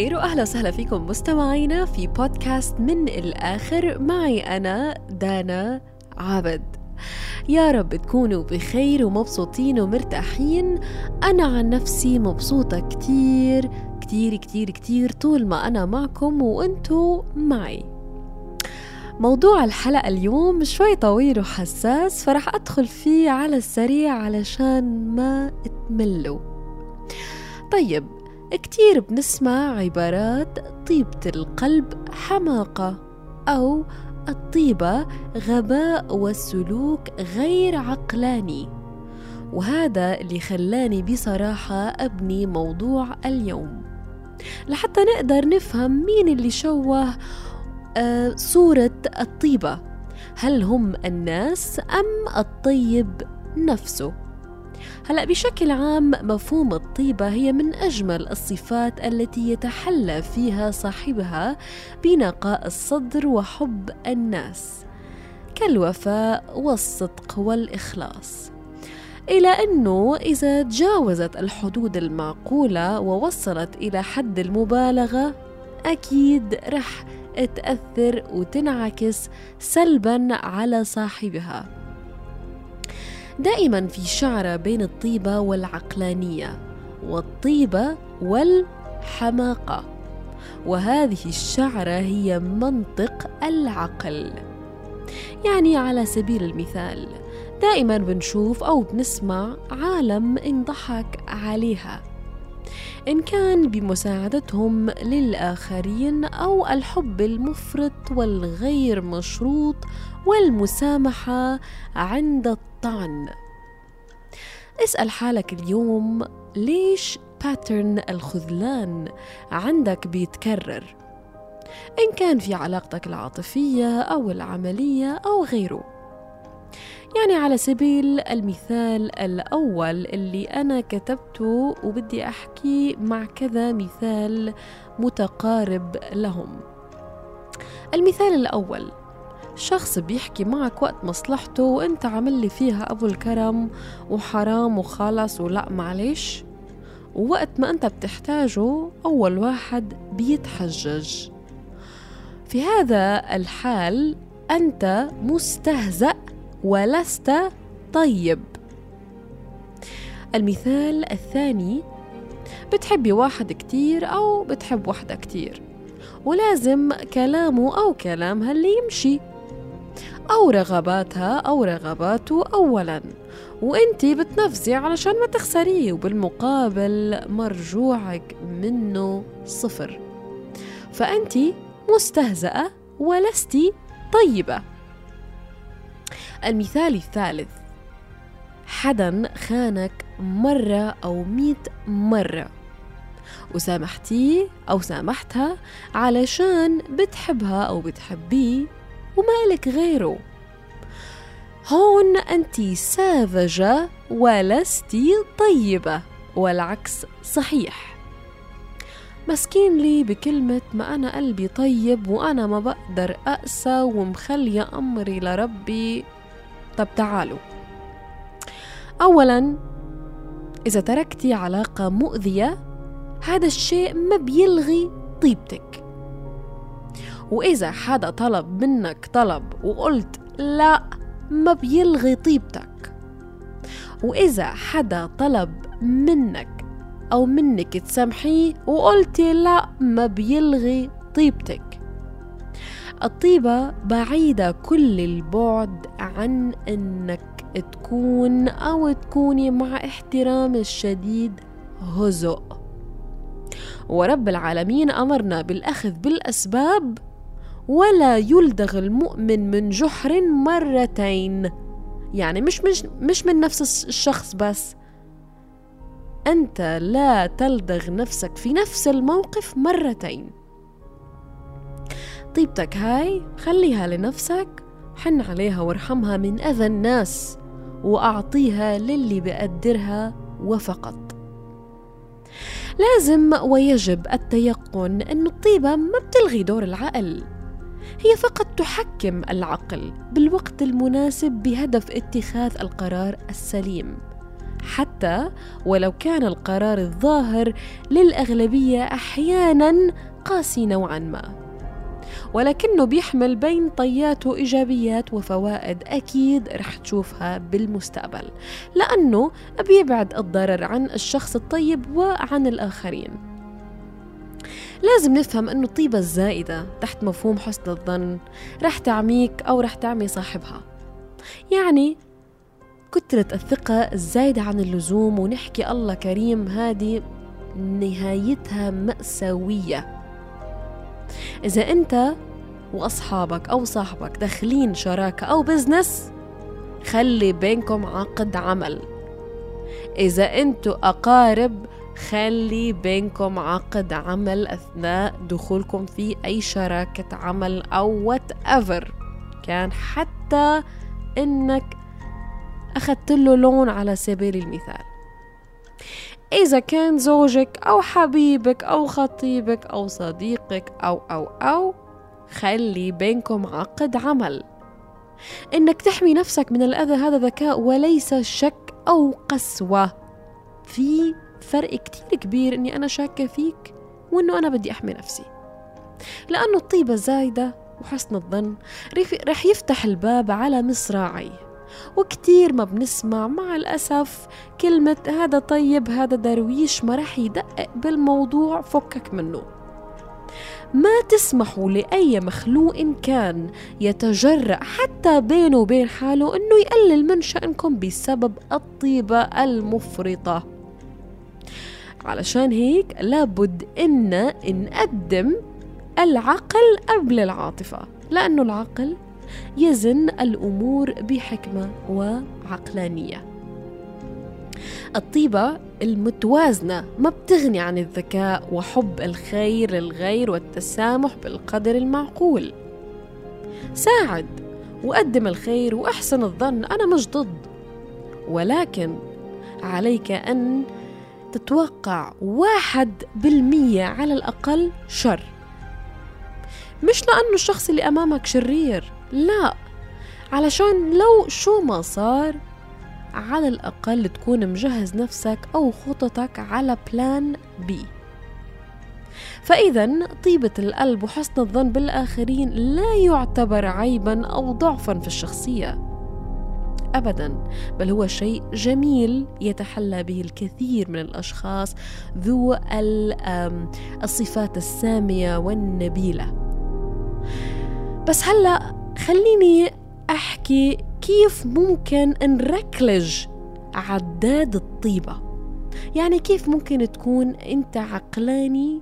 الخير وأهلا وسهلا فيكم مستمعينا في بودكاست من الآخر. معي أنا دانا عابد. يا رب تكونوا بخير ومبسوطين ومرتاحين. أنا عن نفسي مبسوطة كتير كتير كتير كتير طول ما أنا معكم وانتو معي. موضوع الحلقة اليوم شوي طويل وحساس فرح أدخل فيه على السريع علشان ما تملوا. طيب كتير بنسمع عبارات طيبة القلب حماقة أو الطيبة غباء والسلوك غير عقلاني. وهذا اللي خلاني بصراحة أبني موضوع اليوم. لحتى نقدر نفهم مين اللي شوه آه صورة الطيبة. هل هم الناس أم الطيب نفسه؟ هلا بشكل عام مفهوم الطيبة هي من أجمل الصفات التي يتحلى فيها صاحبها بنقاء الصدر وحب الناس كالوفاء والصدق والإخلاص. إلى أنه إذا تجاوزت الحدود المعقولة ووصلت إلى حد المبالغة أكيد رح تأثر وتنعكس سلبا على صاحبها. دائما في شعرة بين الطيبة والعقلانية والطيبة والحماقة. وهذه الشعرة هي منطق العقل. يعني على سبيل المثال دائما بنشوف أو بنسمع عالم انضحك عليها. إن كان بمساعدتهم للآخرين أو الحب المفرط والغير مشروط والمسامحة عند الطعن. اسأل حالك اليوم ليش باترن الخذلان عندك بيتكرر؟ إن كان في علاقتك العاطفية أو العملية أو غيره. يعني على سبيل المثال الأول اللي أنا كتبته وبدي أحكي مع كذا مثال متقارب لهم. المثال الأول شخص بيحكي معك وقت مصلحته وانت عامل لي فيها أبو الكرم وحرام وخالص ولا معلش ووقت ما انت بتحتاجه أول واحد بيتحجج. في هذا الحال أنت مستهزأ ولست طيب. المثال الثاني بتحبي واحد كتير أو بتحب وحدة كتير. ولازم كلامه أو كلامها اللي يمشي. أو رغباتها أو رغباته أولا. وانتي بتنفذي علشان ما تخسريه وبالمقابل مرجوعك منه صفر. فأنتي مستهزأة ولستي طيبة. المثال الثالث. حدا خانك مرة أو مئة مرة. وسامحتيه أو سامحتها علشان بتحبها أو بتحبيه ومالك غيره. هون أنت ساذجة ولست طيبة والعكس صحيح. مسكين لي بكلمة ما أنا قلبي طيب وأنا ما بقدر أقسى ومخلية أمري لربي. طب تعالوا. أولا إذا تركتي علاقة مؤذية هذا الشيء ما بيلغي طيبتك. وإذا حدا طلب منك طلب وقلت لا ما بيلغي طيبتك. وإذا حدا طلب منك أو منك تسامحيه وقلتي لا ما بيلغي طيبتك. الطيبة بعيدة كل البعد عن إنك تكون أو تكوني مع احترام الشديد هزء. ورب العالمين أمرنا بالأخذ بالأسباب ولا يلدغ المؤمن من جحر مرتين. يعني مش مش مش من نفس الشخص بس. أنت لا تلدغ نفسك في نفس الموقف مرتين. طيبتك هاي خليها لنفسك حن عليها وارحمها من أذى الناس وأعطيها للي بقدرها وفقط. لازم ويجب التيقن أن الطيبة ما بتلغي دور العقل. هي فقط تحكم العقل بالوقت المناسب بهدف اتخاذ القرار السليم. حتى ولو كان القرار الظاهر للأغلبية أحيانا قاسي نوعا ما. ولكنه بيحمل بين طياته إيجابيات وفوائد أكيد رح تشوفها بالمستقبل لأنه بيبعد الضرر عن الشخص الطيب وعن الآخرين. لازم نفهم أنه الطيبة الزائدة تحت مفهوم حسن الظن رح تعميك أو رح تعمي صاحبها. يعني كترة الثقة الزايدة عن اللزوم ونحكي الله كريم هذه نهايتها مأساوية. إذا أنت وأصحابك أو صاحبك داخلين شراكة أو business خلي بينكم عقد عمل. إذا أنتوا أقارب خلي بينكم عقد عمل أثناء دخولكم في أي شراكة عمل أو however كان حتى إنك أخذت له لون على سبيل المثال. إذا كان زوجك أو حبيبك أو خطيبك أو صديقك أو أو أو خلي بينكم عقد عمل. إنك تحمي نفسك من الأذى هذا ذكاء وليس شك أو قسوة. في فرق كتير كبير إني أنا شاكة فيك وإنه أنا بدي أحمي نفسي. لأنه الطيبة الزايدة وحسن الظن رح يفتح الباب على مصراعي. وكتير ما بنسمع مع الأسف كلمة هذا طيب هذا درويش ما رح يدقق بالموضوع فكك منه. ما تسمحوا لأي مخلوق كان يتجرأ حتى بينه وبين حاله أنه يقلل من شأنكم بسبب الطيبة المفرطة. علشان هيك لابد إن نقدم العقل قبل العاطفة لأنه العقل يزن الأمور بحكمة وعقلانية. الطيبة المتوازنة ما بتغني عن الذكاء وحب الخير للغير والتسامح بالقدر المعقول. ساعد وقدم الخير وأحسن الظن أنا مش ضد. ولكن عليك أن تتوقع واحد بالمية على الأقل شر. مش لأنه الشخص اللي أمامك شرير لا. علشان لو شو ما صار على الأقل تكون مجهز نفسك أو خططك على بلان بي فإذا طيبة القلب وحسن الظن بالآخرين لا يعتبر عيبا أو ضعفا في الشخصية. ابدا بل هو شيء جميل يتحلى به الكثير من الأشخاص ذو الصفات السامية والنبيلة. بس هلأ خليني أحكي كيف ممكن نركلج عداد الطيبة. يعني كيف ممكن تكون أنت عقلاني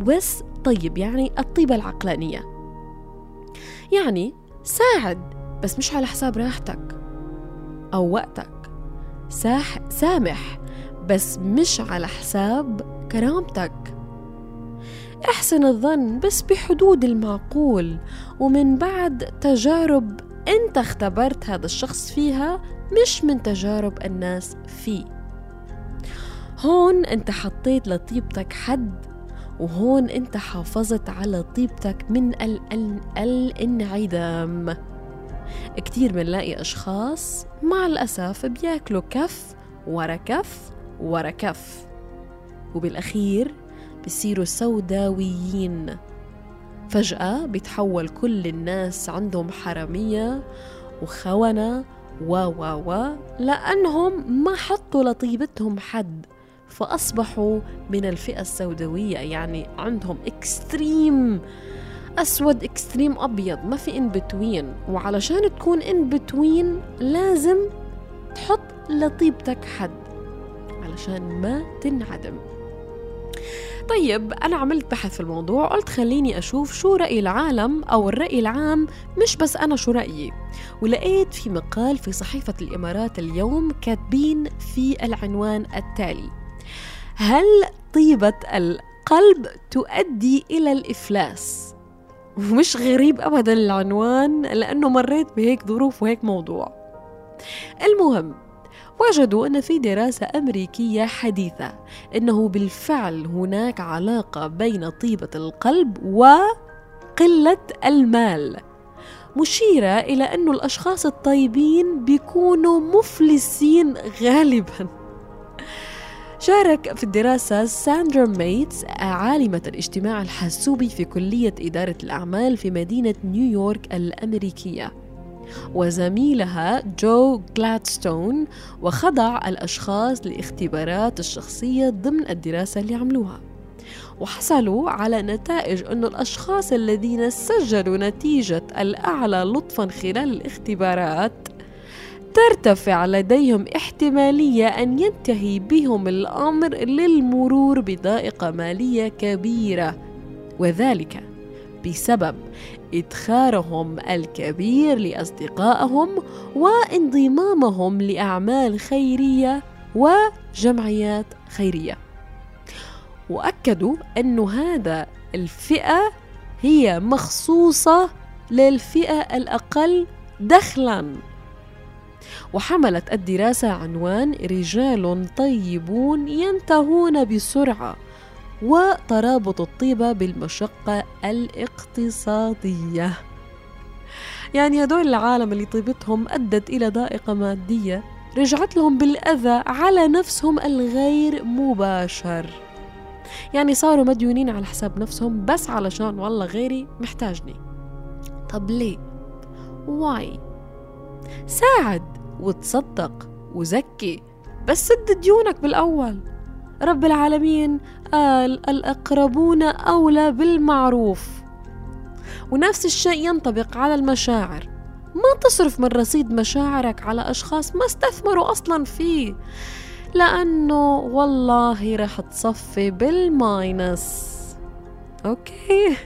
بس طيب يعني الطيبة العقلانية. يعني ساعد بس مش على حساب راحتك. أو وقتك. ساح سامح بس مش على حساب كرامتك. احسن الظن بس بحدود المعقول ومن بعد تجارب أنت اختبرت هذا الشخص فيها مش من تجارب الناس فيه. هون أنت حطيت لطيبتك حد وهون أنت حافظت على طيبتك من الانعدام. كتير بنلاقي أشخاص مع الأسف بياكلوا كف ورا كف ورا كف وبالأخير بصيروا سوداويين. فجأة بيتحول كل الناس عندهم حرامية وخونة و و و لأنهم ما حطوا لطيبتهم حد فأصبحوا من الفئة السوداوية يعني عندهم extreme أسود extreme أبيض ما في in between وعلشان تكون in between لازم تحط لطيبتك حد علشان ما تنعدم. طيب أنا عملت بحث في الموضوع قلت خليني أشوف شو رأي العالم أو الرأي العام مش بس أنا شو رأيي. ولقيت في مقال في صحيفة الإمارات اليوم كاتبين في العنوان التالي هل طيبة القلب تؤدي إلى الإفلاس؟ ومش غريب أبدا العنوان لأنه مريت بهيك ظروف وهيك موضوع. المهم وجدوا أن في دراسة أمريكية حديثة أنه بالفعل هناك علاقة بين طيبة القلب وقلة المال مشيرة إلى أن الأشخاص الطيبين بيكونوا مفلسين غالباً. شارك في الدراسة ساندرا ميتس عالمة الاجتماع الحاسوبي في كلية إدارة الأعمال في مدينة نيويورك الأمريكية. وزميلها جو جلادستون وخضع الأشخاص لاختبارات الشخصية ضمن الدراسة اللي عملوها. وحصلوا على نتائج أن الأشخاص الذين سجلوا نتيجة الأعلى لطفا خلال الاختبارات ترتفع لديهم احتمالية أن ينتهي بهم الأمر للمرور بضائقة مالية كبيرة وذلك بسبب إدخارهم الكبير لأصدقائهم وانضمامهم لأعمال خيرية وجمعيات خيرية. وأكدوا أن هذا الفئة هي مخصوصة للفئة الأقل دخلاً. وحملت الدراسة عنوان رجال طيبون ينتهون بسرعة وترابط الطيبة بالمشقة الاقتصادية. يعني هدول العالم اللي طيبتهم أدت إلى ضائقة مادية رجعت لهم بالأذى على نفسهم الغير مباشر. يعني صاروا مديونين على حساب نفسهم بس علشان والله غيري محتاجني. طب ليه؟ واي ساعد وتصدق وزكي بس سد ديونك بالأول. رب العالمين قال الأقربون أولى بالمعروف. ونفس الشيء ينطبق على المشاعر. ما تصرف من رصيد مشاعرك على أشخاص ما استثمروا أصلا فيه لأنه والله رح تصفي بال minus. okay؟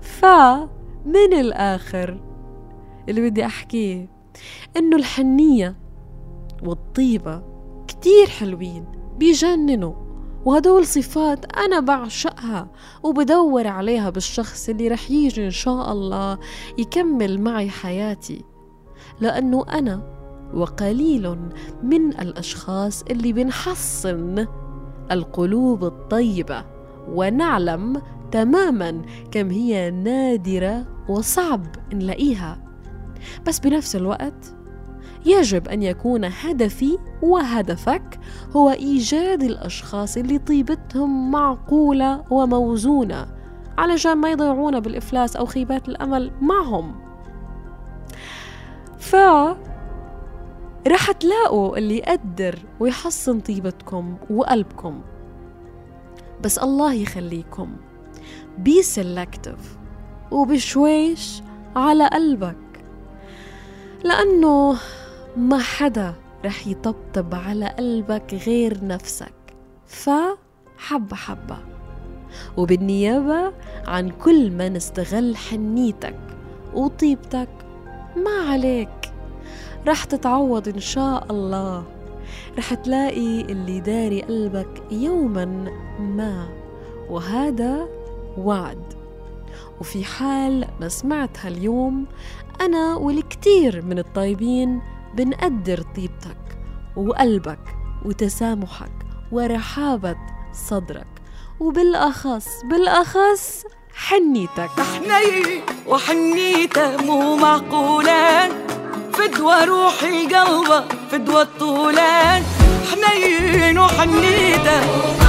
فمن الآخر اللي بدي أحكيه إنه الحنية والطيبة كتير حلوين بيجننوا وهدول صفات أنا بعشقها وبدور عليها بالشخص اللي رح يجي إن شاء الله يكمل معي حياتي لأنه أنا وقليل من الأشخاص اللي بنحصن القلوب الطيبة ونعلم تماما كم هي نادرة وصعب نلاقيها. بس بنفس الوقت يجب أن يكون هدفي وهدفك هو إيجاد الأشخاص اللي طيبتهم معقولة وموزونة علشان ما يضيعونا بالإفلاس أو خيبات الأمل معهم. ف رح تلاقوا اللي يقدر ويحصن طيبتكم وقلبكم. بس الله يخليكم بي سلكتيف وبشويش على قلبك. لأنه ما حدا رح يطبطب على قلبك غير نفسك. فحبة حبة. وبالنيابة عن كل من استغل حنيتك وطيبتك. ما عليك. رح تتعوض إن شاء الله. رح تلاقي اللي داري قلبك يوما ما. وهذا وعد. وفي حال ما سمعتها اليوم أنا والكثير من الطيبين بنقدر طيبتك وقلبك وتسامحك ورحابة صدرك وبالأخص بالأخص حنيتك. حني وحنيته مو معقولة فدوى روحي قلبه فدوى الطولان. حنين وحنيته